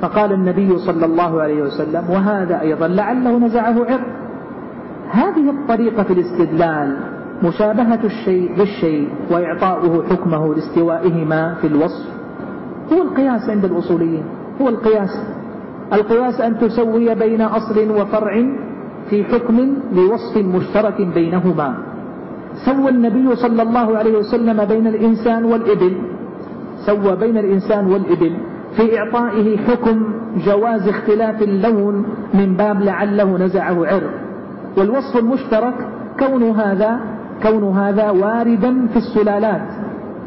فقال النبي صلى الله عليه وسلم وهذا أيضا لعله نزعه عرق. هذه الطريقة في الاستدلال مشابهة الشيء بالشيء وإعطاؤه حكمه لاستوائهما في الوصف هو القياس عند الأصوليين هو القياس. القياس أن تسوي بين أصل وفرع في حكم لوصف مشترك بينهما. سوى النبي صلى الله عليه وسلم بين الإنسان والإبل سوى بين الإنسان والإبل في إعطائه حكم جواز اختلاف اللون من باب لعله نزعه عرق. والوصف المشترك كون هذا كون هذا واردا في السلالات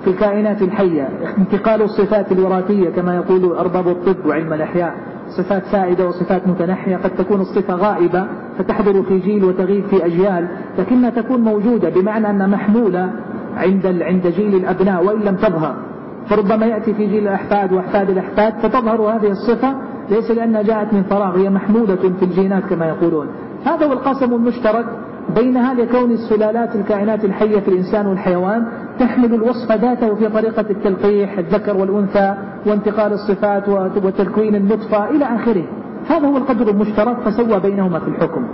في الكائنات الحية. انتقال الصفات الوراثية كما يقول أرباب الطب وعلم الأحياء. صفات سائدة وصفات متنحية. قد تكون الصفة غائبة فتحضر في جيل وتغيب في أجيال لكنها تكون موجودة بمعنى أنها محمولة عند عند جيل الأبناء وإن لم تظهر. فربما يأتي في جيل الأحفاد وأحفاد الأحفاد فتظهر هذه الصفة ليس لأنها جاءت من فراغ هي محمولة في الجينات كما يقولون. هذا هو القسم المشترك بينها لكون السلالات الكائنات الحية في الإنسان والحيوان تحمل الوصف ذاته في طريقة التلقيح الذكر والأنثى وانتقال الصفات وتكوين النطفة إلى آخره. هذا هو القدر المشترك فسوى بينهما في الحكم.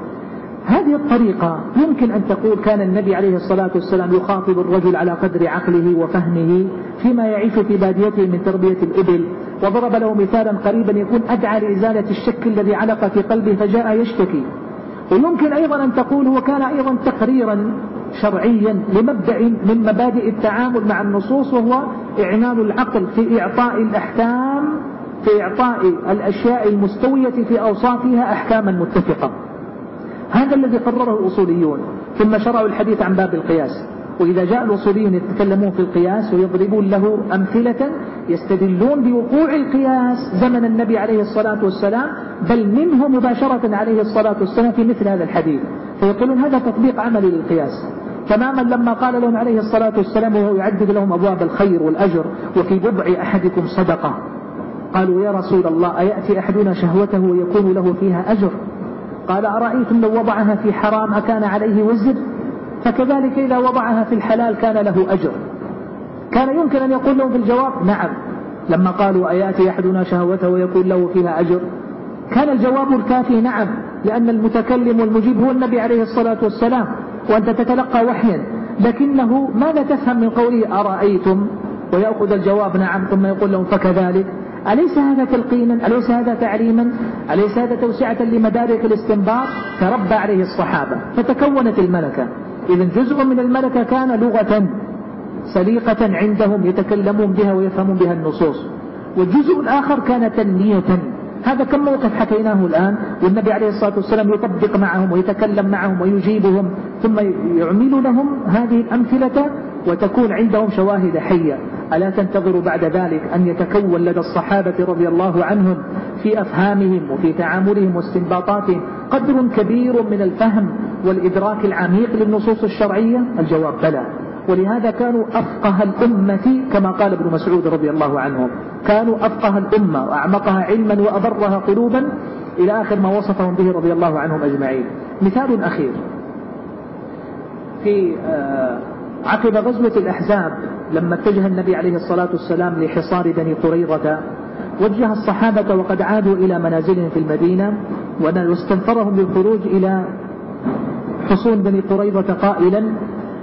هذه الطريقة يمكن أن تقول كان النبي عليه الصلاة والسلام يخاطب الرجل على قدر عقله وفهمه فيما يعيش في باديته من تربية الإبل. وضرب له مثالا قريبا يكون أدعى لإزالة الشك الذي علق في قلبه فجاء يشتكي. ويمكن أيضا أن تقول هو كان أيضا تقريرا شرعيا لمبدأ من مبادئ التعامل مع النصوص وهو إعمال العقل في إعطاء الأحكام في إعطاء الأشياء المستوية في أوصافها أحكاما متفقة. هذا الذي قرره الأصوليون ثم شرعوا الحديث عن باب القياس. وإذا جاء الأصوليون يتكلمون في القياس ويضربون له أمثلة يستدلون بوقوع القياس زمن النبي عليه الصلاة والسلام بل منه مباشرة عليه الصلاة والسلام في مثل هذا الحديث. فيقولون هذا تطبيق عملي للقياس. تماما لما قال لهم عليه الصلاة والسلام وهو يعدد لهم أبواب الخير والأجر وفي بضع أحدكم صدقة. قالوا يا رسول الله أيأتي أحدنا شهوته ويكون له فيها أجر؟ قال أرأيتم لو وضعها في حرام أكان عليه وزر؟ فكذلك إذا وضعها في الحلال كان له أجر. كان يمكن أن يقول لهم في الجواب نعم. لما قالوا أيأتي أحدنا شهوته ويكون له فيها أجر؟ كان الجواب الكافي نعم لأن المتكلم والمجيب هو النبي عليه الصلاة والسلام وأنت تتلقى وحيا. لكنه ماذا تفهم من قوله أرأيتم؟ ويأخذ الجواب نعم ثم يقول لهم فكذلك. أليس هذا تلقينا؟ أليس هذا تعليما؟ أليس هذا توسعة لمدارك الاستنباط؟ تربى عليه الصحابة فتكونت الملكة. إذا جزء من الملكة كان لغة سليقة عندهم يتكلمون بها ويفهمون بها النصوص. والجزء الآخر كان تنمية. هذا كم موقف حكيناه الآن؟ والنبي عليه الصلاة والسلام يطبق معهم ويتكلم معهم ويجيبهم ثم يعمل لهم هذه الأمثلة وتكون عندهم شواهد حية. ألا تنتظر بعد ذلك أن يتكون لدى الصحابة رضي الله عنهم في أفهامهم وفي تعاملهم واستنباطاتهم قدر كبير من الفهم والإدراك العميق للنصوص الشرعية؟ الجواب بلى. ولهذا كانوا أفقه الأمة كما قال ابن مسعود رضي الله عنه. كانوا أفقه الأمة وأعمقها علما وأبرها قلوبا إلى آخر ما وصفهم به رضي الله عنهم أجمعين. مثال أخير. في آه، عقب غزوة الأحزاب لما اتجه النبي عليه الصلاة والسلام لحصار بني قريظة وجه الصحابة وقد عادوا إلى منازلهم في المدينة واستنفرهم بالخروج إلى حصون بني قريظة قائلا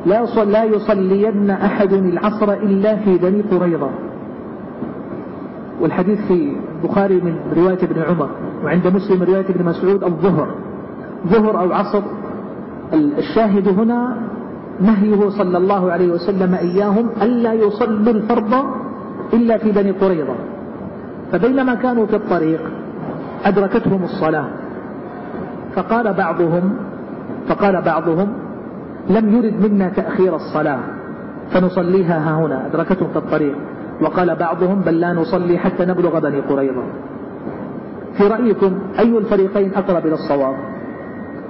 لا لا يصلين أحد العصر إلا في بني قريظة. والحديث في البخاري من رواية ابن عمر وعند مسلم رواية ابن مسعود الظهر. ظهر أو عصر الشاهد هنا نهيه صلى الله عليه وسلم إياهم ألا يصلوا الفرض إلا في بني قريظة. فبينما كانوا في الطريق أدركتهم الصلاة. فقال بعضهم فقال بعضهم لم يرد منا تأخير الصلاة فنصليها ها هنا أدركتهم في الطريق. وقال بعضهم بل لا نصلي حتى نبلغ بني قريظة. في رأيكم أي الفريقين أقرب إلى الصواب؟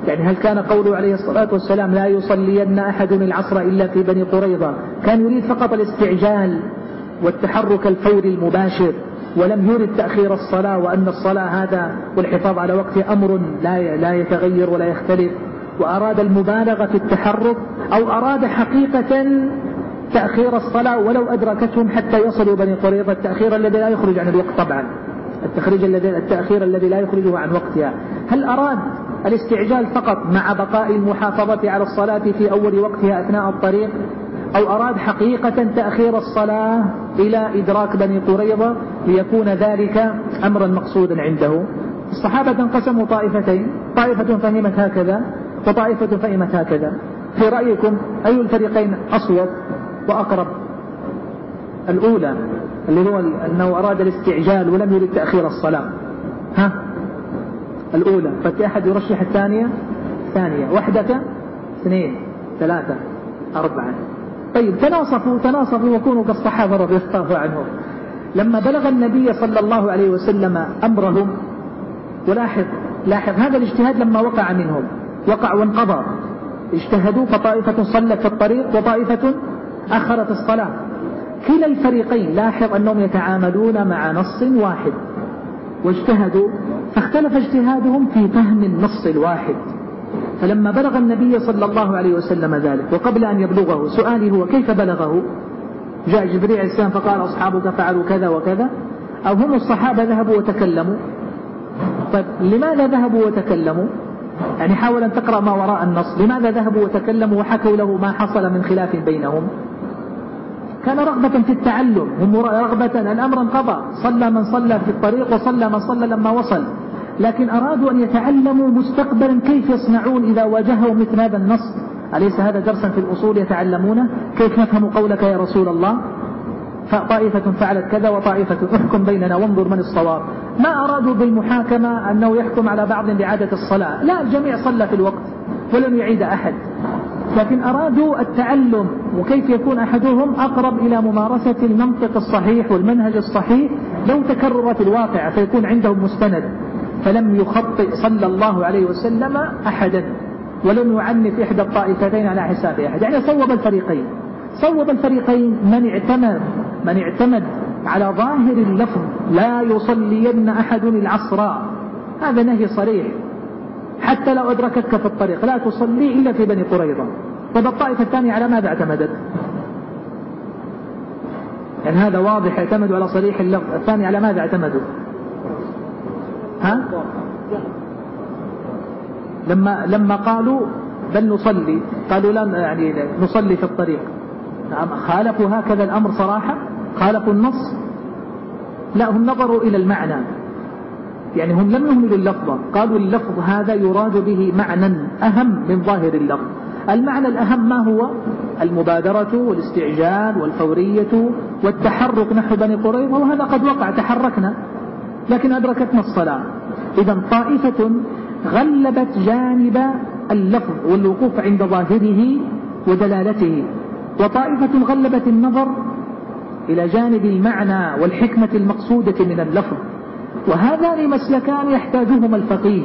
يعني هل كان قوله عليه الصلاة والسلام لا يصلين أحد العصر إلا في بني قريظة؟ كان يريد فقط الاستعجال والتحرك الفوري المباشر ولم يرد تأخير الصلاة وأن الصلاة هذا والحفاظ على وقت أمر لا لا يتغير ولا يختلف. وأراد المبالغة في التحرك أو أراد حقيقة تأخير الصلاة ولو أدركتهم حتى يصلوا بني قريظة التأخير الذي لا يخرج عن الوقت طبعا. التخريج الذي التأخير الذي لا يخرجه عن وقتها. هل أراد الاستعجال فقط مع بقاء المحافظة على الصلاة في أول وقتها أثناء الطريق أو أراد حقيقة تأخير الصلاة إلى إدراك بني قريظة ليكون ذلك أمرا مقصودا عنده. الصحابة انقسموا طائفتين طائفة فهمت هكذا وطائفة فهمت هكذا. في رأيكم أي الفريقين أصوب وأقرب؟ الأولى اللي هو أنه أراد الاستعجال ولم يرد تأخير الصلاة. ها؟ الأولى ففي أحد يرشح الثانية؟ ثانية. وحدة؟ اثنين. ثلاثة. أربعة. طيب تناصفوا تناصفوا وكونوا كالصحابة رضي الله عنهم. لما بلغ النبي صلى الله عليه وسلم أمرهم ولاحظ لاحظ هذا الاجتهاد لما وقع منهم. وقع وانقضى. اجتهدوا فطائفة صلت في الطريق وطائفة أخرت الصلاة. كلا الفريقين لاحظ أنهم يتعاملون مع نص واحد. واجتهدوا فاختلف اجتهادهم في فهم النص الواحد. فلما بلغ النبي صلى الله عليه وسلم ذلك وقبل أن يبلغه سؤالي هو كيف بلغه؟ جاء جبريل عليه السلام فقال أصحابك فعلوا كذا وكذا. أو هم الصحابة ذهبوا وتكلموا؟ طيب لماذا ذهبوا وتكلموا؟ يعني حاول أن تقرأ ما وراء النص. لماذا ذهبوا وتكلموا وحكوا له ما حصل من خلاف بينهم؟ كان رغبة في التعلم رغبة الأمر انقضى. صلى من صلى في الطريق وصلى من صلى لما وصل. لكن أرادوا أن يتعلموا مستقبلا كيف يصنعون إذا واجهوا مثل هذا النص. أليس هذا درسا في الأصول يتعلمونه كيف نفهم قولك يا رسول الله؟ فطائفة فعلت كذا وطائفة احكم بيننا وانظر من الصواب. ما أرادوا بالمحاكمة أنه يحكم على بعض بعادة الصلاة. لا الجميع صلى في الوقت ولم يعيد أحد. لكن أرادوا التعلم وكيف يكون أحدهم أقرب إلى ممارسة المنطق الصحيح والمنهج الصحيح لو تكررت الواقع فيكون عندهم مستند. فلم يخطئ صلى الله عليه وسلم أحدا ولم يعنف إحدى الطائفتين على حساب أحد. يعني صوب الفريقين. صوب الفريقين من اعتمد من اعتمد على ظاهر اللفظ لا يصلين أحد العصر. هذا نهي صريح. حتى لو أدركتك في الطريق لا تصلي إلا في بني قريظة. طب الطائفة الثانية على ماذا اعتمدت؟ يعني هذا واضح اعتمدوا على صريح اللفظ الثاني على ماذا اعتمدوا؟ ها؟ لما لما قالوا بل نصلي قالوا لا يعني نصلي في الطريق. نعم خالفوا هكذا الأمر صراحة؟ خالفوا النص؟ لا هم نظروا إلى المعنى. يعني هم لم يهملوا اللفظة قالوا اللفظ هذا يراد به معنى أهم من ظاهر اللفظ. المعنى الأهم ما هو؟ المبادرة والاستعجال والفورية والتحرك نحو بني قريظة وهذا قد وقع تحركنا لكن أدركتنا الصلاة. إذا طائفة غلبت جانب اللفظ والوقوف عند ظاهره ودلالته وطائفة غلبت النظر إلى جانب المعنى والحكمة المقصودة من اللفظ وهذان مسلكان يحتاجهما الفقيه.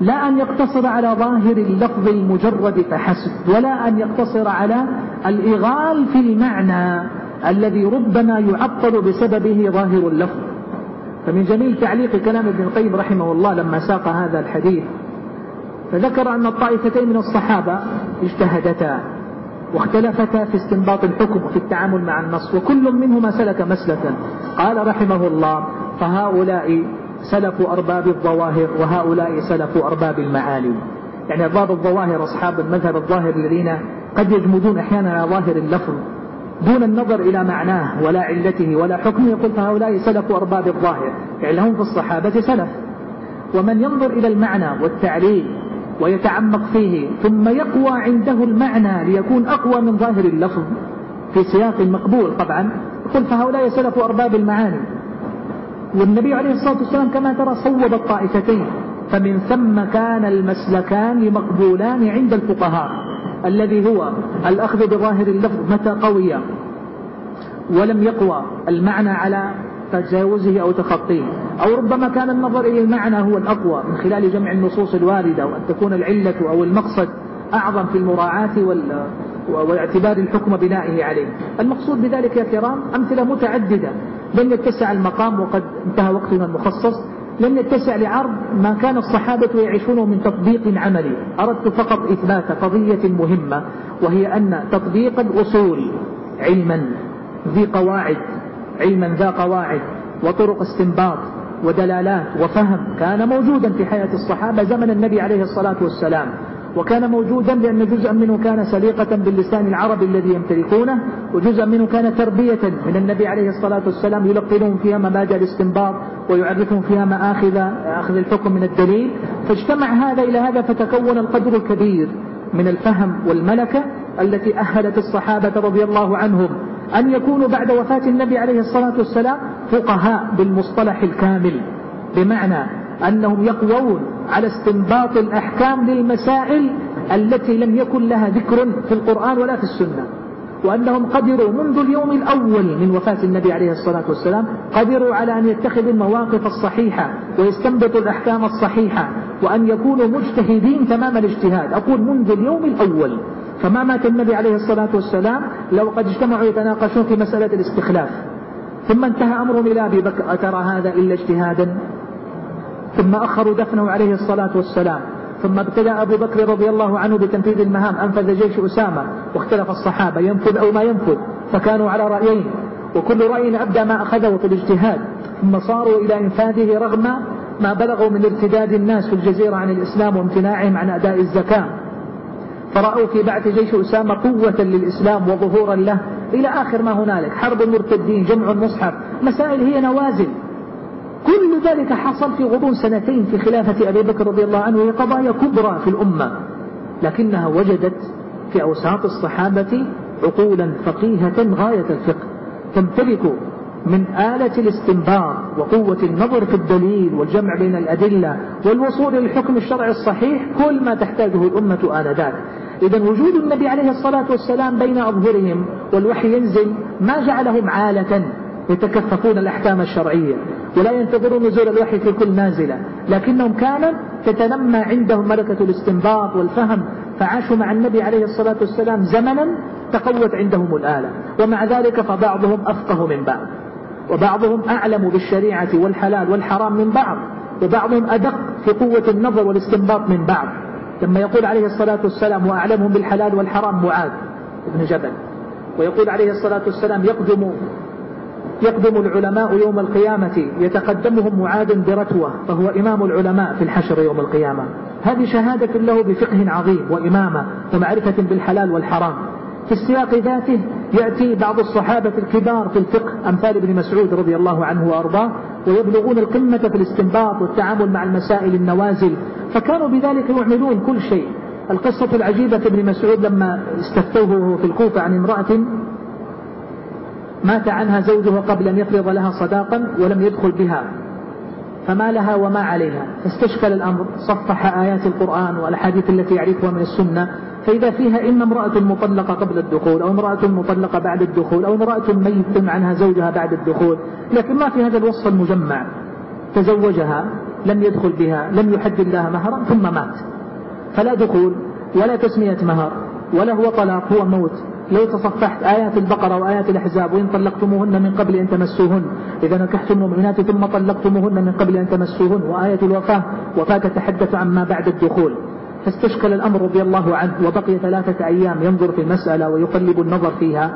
لا أن يقتصر على ظاهر اللفظ المجرد فحسب ولا أن يقتصر على الإغال في المعنى الذي ربما يعطل بسببه ظاهر اللفظ. فمن جميل تعليق كلام ابن القيم رحمه الله لما ساق هذا الحديث. فذكر أن الطائفتين من الصحابة اجتهدتا واختلفتا في استنباط الحكم وفي التعامل مع النص وكل منهما سلك مسلكا. قال رحمه الله فهؤلاء سلف أرباب الظواهر وهؤلاء سلف أرباب المعالي يعني أرباب الظواهر أصحاب المذهب الظاهر الذين قد يجمدون أحيانا على ظاهر اللفظ دون النظر إلى معناه ولا علته ولا حكمه. يقول فهؤلاء سلف أرباب الظاهر يعني لهم في الصحابة سلف. ومن ينظر إلى المعنى والتعليل ويتعمق فيه ثم يقوى عنده المعنى ليكون أقوى من ظاهر اللفظ في سياق مقبول طبعا يقول فهؤلاء سلف أرباب المعاني. والنبي عليه الصلاة والسلام كما ترى صوب الطائفتين. فمن ثم كان المسلكان مقبولان عند الفقهاء الذي هو الأخذ بظاهر اللفظ متى قوي ولم يقوى المعنى على تجاوزه أو تخطيه. أو ربما كان النظر إلى المعنى هو الأقوى من خلال جمع النصوص الواردة وأن تكون العلة أو المقصد أعظم في المراعاة وال... واعتبار الحكم بنائه عليه. المقصود بذلك يا كرام أمثلة متعددة. لن يتسع المقام وقد انتهى وقتنا المخصص لن يتسع لعرض ما كان الصحابة يعيشونه من تطبيق عملي. أردت فقط إثبات قضية مهمة وهي أن تطبيق الأصول علما ذي قواعد علما ذا قواعد وطرق استنباط ودلالات وفهم كان موجودا في حياة الصحابة زمن النبي عليه الصلاة والسلام. وكان موجودا لأن جزءا منه كان سليقة باللسان العربي الذي يمتلكونه وجزءا منه كان تربية من النبي عليه الصلاة والسلام يلقنهم فيها مبادئ الاستنباط ويعرفهم فيها مآخذ أخذ الحكم من الدليل. فاجتمع هذا إلى هذا فتكون القدر الكبير من الفهم والملكة التي أهلت الصحابة رضي الله عنهم أن يكونوا بعد وفاة النبي عليه الصلاة والسلام فقهاء بالمصطلح الكامل. بمعنى أنهم يقوون على استنباط الأحكام للمسائل التي لم يكن لها ذكر في القرآن ولا في السنة. وأنهم قدروا منذ اليوم الأول من وفاة النبي عليه الصلاة والسلام قدروا على أن يتخذوا المواقف الصحيحة ويستنبطوا الأحكام الصحيحة وأن يكونوا مجتهدين تمام الاجتهاد. أقول منذ اليوم الأول. فما مات النبي عليه الصلاة والسلام لو قد اجتمعوا يتناقشون في مسألة الاستخلاف. ثم انتهى أمرهم إلى أبي بكر أترى هذا إلا اجتهادا؟ ثم أخروا دفنه عليه الصلاة والسلام. ثم ابتدأ أبو بكر رضي الله عنه بتنفيذ المهام أنفذ جيش أسامة واختلف الصحابة ينفذ أو ما ينفذ فكانوا على رأيين. وكل رأي أبدى ما أخذه في الاجتهاد. ثم صاروا إلى إنفاذه رغم ما بلغوا من ارتداد الناس في الجزيرة عن الإسلام وامتناعهم عن أداء الزكاة. فرأوا في بعث جيش أسامة قوة للإسلام وظهورا له إلى آخر ما هنالك. حرب المرتدين جمع المصحف مسائل هي نوازل. كل ذلك حصل في غضون سنتين في خلافة أبي بكر رضي الله عنه وهي قضايا كبرى في الأمة. لكنها وجدت في أوساط الصحابة عقولا فقيهة غاية الفقه. تمتلك من آلة الاستنباط وقوة النظر في الدليل والجمع بين الأدلة والوصول للحكم الشرعي الصحيح كل ما تحتاجه الأمة آنذاك. إذا وجود النبي عليه الصلاة والسلام بين أظهرهم والوحي ينزل ما جعلهم عالة يتكففون الأحكام الشرعية. ولا ينتظرون نزول الوحي في كل نازلة. لكنهم كانت تتنمى عندهم ملكة الاستنباط والفهم فعاشوا مع النبي عليه الصلاة والسلام زمنا تقوت عندهم الآلة. ومع ذلك فبعضهم أفقه من بعض. وبعضهم أعلم بالشريعة والحلال والحرام من بعض. وبعضهم أدق في قوة النظر والاستنباط من بعض. لما يقول عليه الصلاة والسلام وأعلمهم بالحلال والحرام معاذ بن جبل. ويقول عليه الصلاة والسلام يقدم يقدم العلماء يوم القيامة يتقدمهم معاذ برتوة فهو إمام العلماء في الحشر يوم القيامة. هذه شهادة له بفقه عظيم وإمامة ومعرفة بالحلال والحرام. في السياق ذاته يأتي بعض الصحابة الكبار في الفقه أمثال ابن مسعود رضي الله عنه وأرضاه ويبلغون القمة في الاستنباط والتعامل مع المسائل النوازل فكانوا بذلك يعملون كل شيء. القصة العجيبة ابن مسعود لما استفتوه في الكوفة عن امرأة مات عنها زوجها قبل أن يفرض لها صداقا ولم يدخل بها فما لها وما عليها. فاستشكل الأمر صفح آيات القرآن والأحاديث التي يعرفها من السنة فإذا فيها إما امرأة مطلقة قبل الدخول أو امرأة مطلقة بعد الدخول أو امرأة ميت عنها زوجها بعد الدخول لكن ما في هذا الوصف المجمع. تزوجها لم يدخل بها لم يحدد لها مهرا ثم مات. فلا دخول ولا تسمية مهر ولا هو طلاق هو موت. لو تصفحت آيات البقرة وآيات الأحزاب وإن طلقتموهن من قبل أن تمسوهن إذا نكحتم المؤمنات ثم طلقتموهن من قبل أن تمسوهن وآية الوفاة وفاة تتحدث عما بعد الدخول. فاستشكل الأمر رضي الله عنه وبقي ثلاثة أيام ينظر في المسألة ويقلب النظر فيها.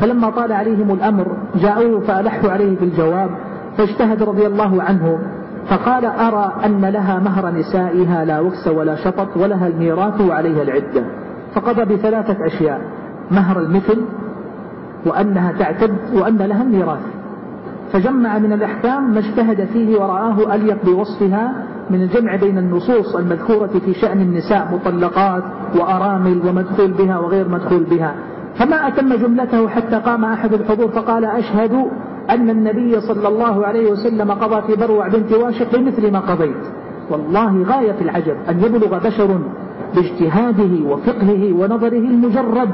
فلما طال عليهم الأمر جاءوه فألحوا عليه في الجواب فاجتهد رضي الله عنه فقال أرى أن لها مهر نسائها لا وكس ولا شطط ولها الميراث وعليها العدة. فقضى بثلاثة أشياء. مهر المثل وأنها تعتد وأن لها الميراث. فجمع من الأحكام ما اجتهد فيه ورآه أليق بوصفها من الجمع بين النصوص المذكورة في شأن النساء مطلقات وأرامل ومدخول بها وغير مدخول بها. فما أتم جملته حتى قام أحد الحضور فقال أشهد أن النبي صلى الله عليه وسلم قضى في بروع بنت واشق بمثل ما قضيت. والله غاية العجب أن يبلغ بشر باجتهاده وفقهه ونظره المجرد.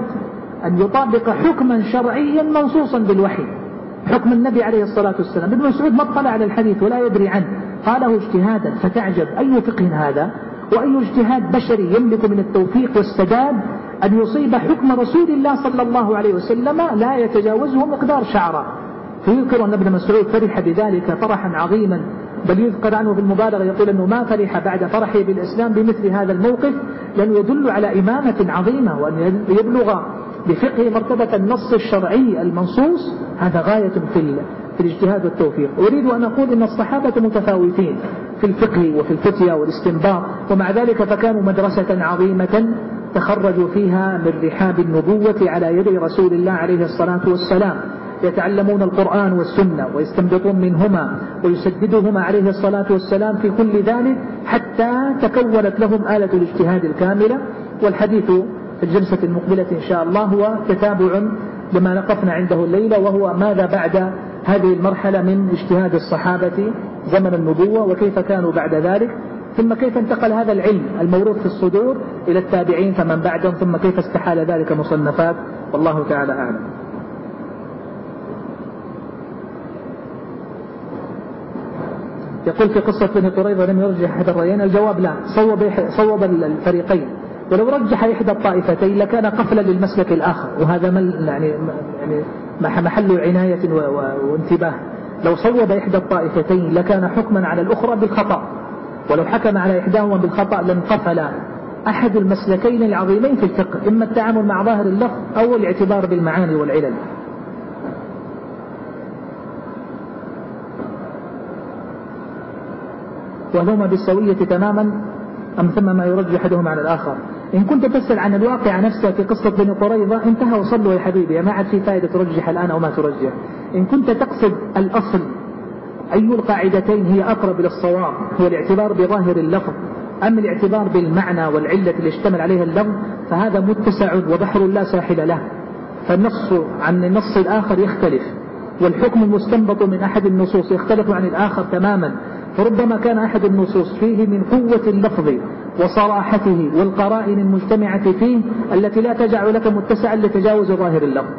أن يطابق حكما شرعيا منصوصا بالوحي. حكم النبي عليه الصلاة والسلام. ابن مسعود ما اطلع على الحديث ولا يدري عنه. قاله اجتهادا فتعجب. أي فقه هذا؟ وأي اجتهاد بشري يملك من التوفيق والسداد أن يصيب حكم رسول الله صلى الله عليه وسلم لا يتجاوزه مقدار شعرة. فيذكر أن ابن مسعود فرح بذلك فرحا عظيما. بل يذكر عنه في المبالغة يقول أنه ما فرح بعد فرحه بالإسلام بمثل هذا الموقف لأنه يدل على إمامة عظيمة وأن يبلغ بفقه مرتبة النص الشرعي المنصوص هذا غاية في في الاجتهاد والتوفيق. أريد أن أقول أن الصحابة متفاوتين في الفقه وفي الفتيا والاستنباط ومع ذلك فكانوا مدرسة عظيمة تخرجوا فيها من رحاب النبوة على يد رسول الله عليه الصلاة والسلام. يتعلمون القرآن والسنة ويستنبطون منهما ويسددهما عليه الصلاة والسلام في كل ذلك حتى تكونت لهم آلة الاجتهاد الكاملة. والحديث في الجلسة المقبلة إن شاء الله هو تتابع لما نقفنا عنده الليلة وهو ماذا بعد هذه المرحلة من اجتهاد الصحابة زمن النبوة وكيف كانوا بعد ذلك. ثم كيف انتقل هذا العلم الموروث في الصدور إلى التابعين فمن بعدهم ثم كيف استحال ذلك مصنفات؟ والله تعالى أعلم. يقول في قصة بني قريظة لم يرجح أحد الرأيين. الجواب لا صوب, صوب الفريقين. ولو رجح إحدى الطائفتين لكان قفلا للمسلك الآخر. وهذا مل يعني يعني محل عناية وانتباه. لو صوب إحدى الطائفتين لكان حكما على الأخرى بالخطأ. ولو حكم على إحداهما بالخطأ لانقفل أحد المسلكين العظيمين في الفقه إما التعامل مع ظاهر اللفظ أو الاعتبار بالمعاني والعلل. وهما بالسوية تماما أم ثم ما يرجح أحدهما على الآخر؟ إن كنت تسأل عن الواقع نفسه في قصة بني قريظة انتهى وصلوا يا حبيبي. ما عاد في فائدة ترجح الآن أو ما ترجح. إن كنت تقصد الأصل أي القاعدتين هي أقرب إلى الصواب هو الاعتبار بظاهر اللفظ. أم الاعتبار بالمعنى والعلة اللي اشتمل عليها اللفظ فهذا متسع وبحر لا ساحل له. فالنص عن النص الآخر يختلف والحكم المستنبط من أحد النصوص يختلف عن الآخر تماما. فربما كان أحد النصوص فيه من قوة اللفظ وصراحته والقرائن المجتمعة فيه التي لا تجعل لك متسعا لتجاوز ظاهر اللفظ.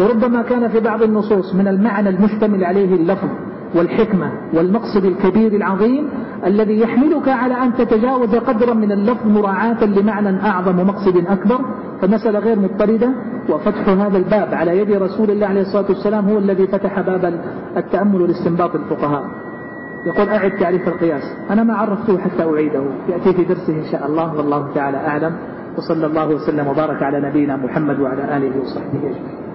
وربما كان في بعض النصوص من المعنى المشتمل عليه اللفظ والحكمة والمقصد الكبير العظيم الذي يحملك على أن تتجاوز قدرا من اللفظ مراعاة لمعنى أعظم ومقصد أكبر. فمسألة غير مضطردة. وفتح هذا الباب على يد رسول الله عليه الصلاة والسلام هو الذي فتح باب التأمل لاستنباط الفقهاء. يقول أعد تعريف القياس. أنا ما عرفته حتى أعيده. يأتي في درسه إن شاء الله والله تعالى أعلم. وصلى الله وسلم وبارك على نبينا محمد وعلى آله وصحبه أجمعين.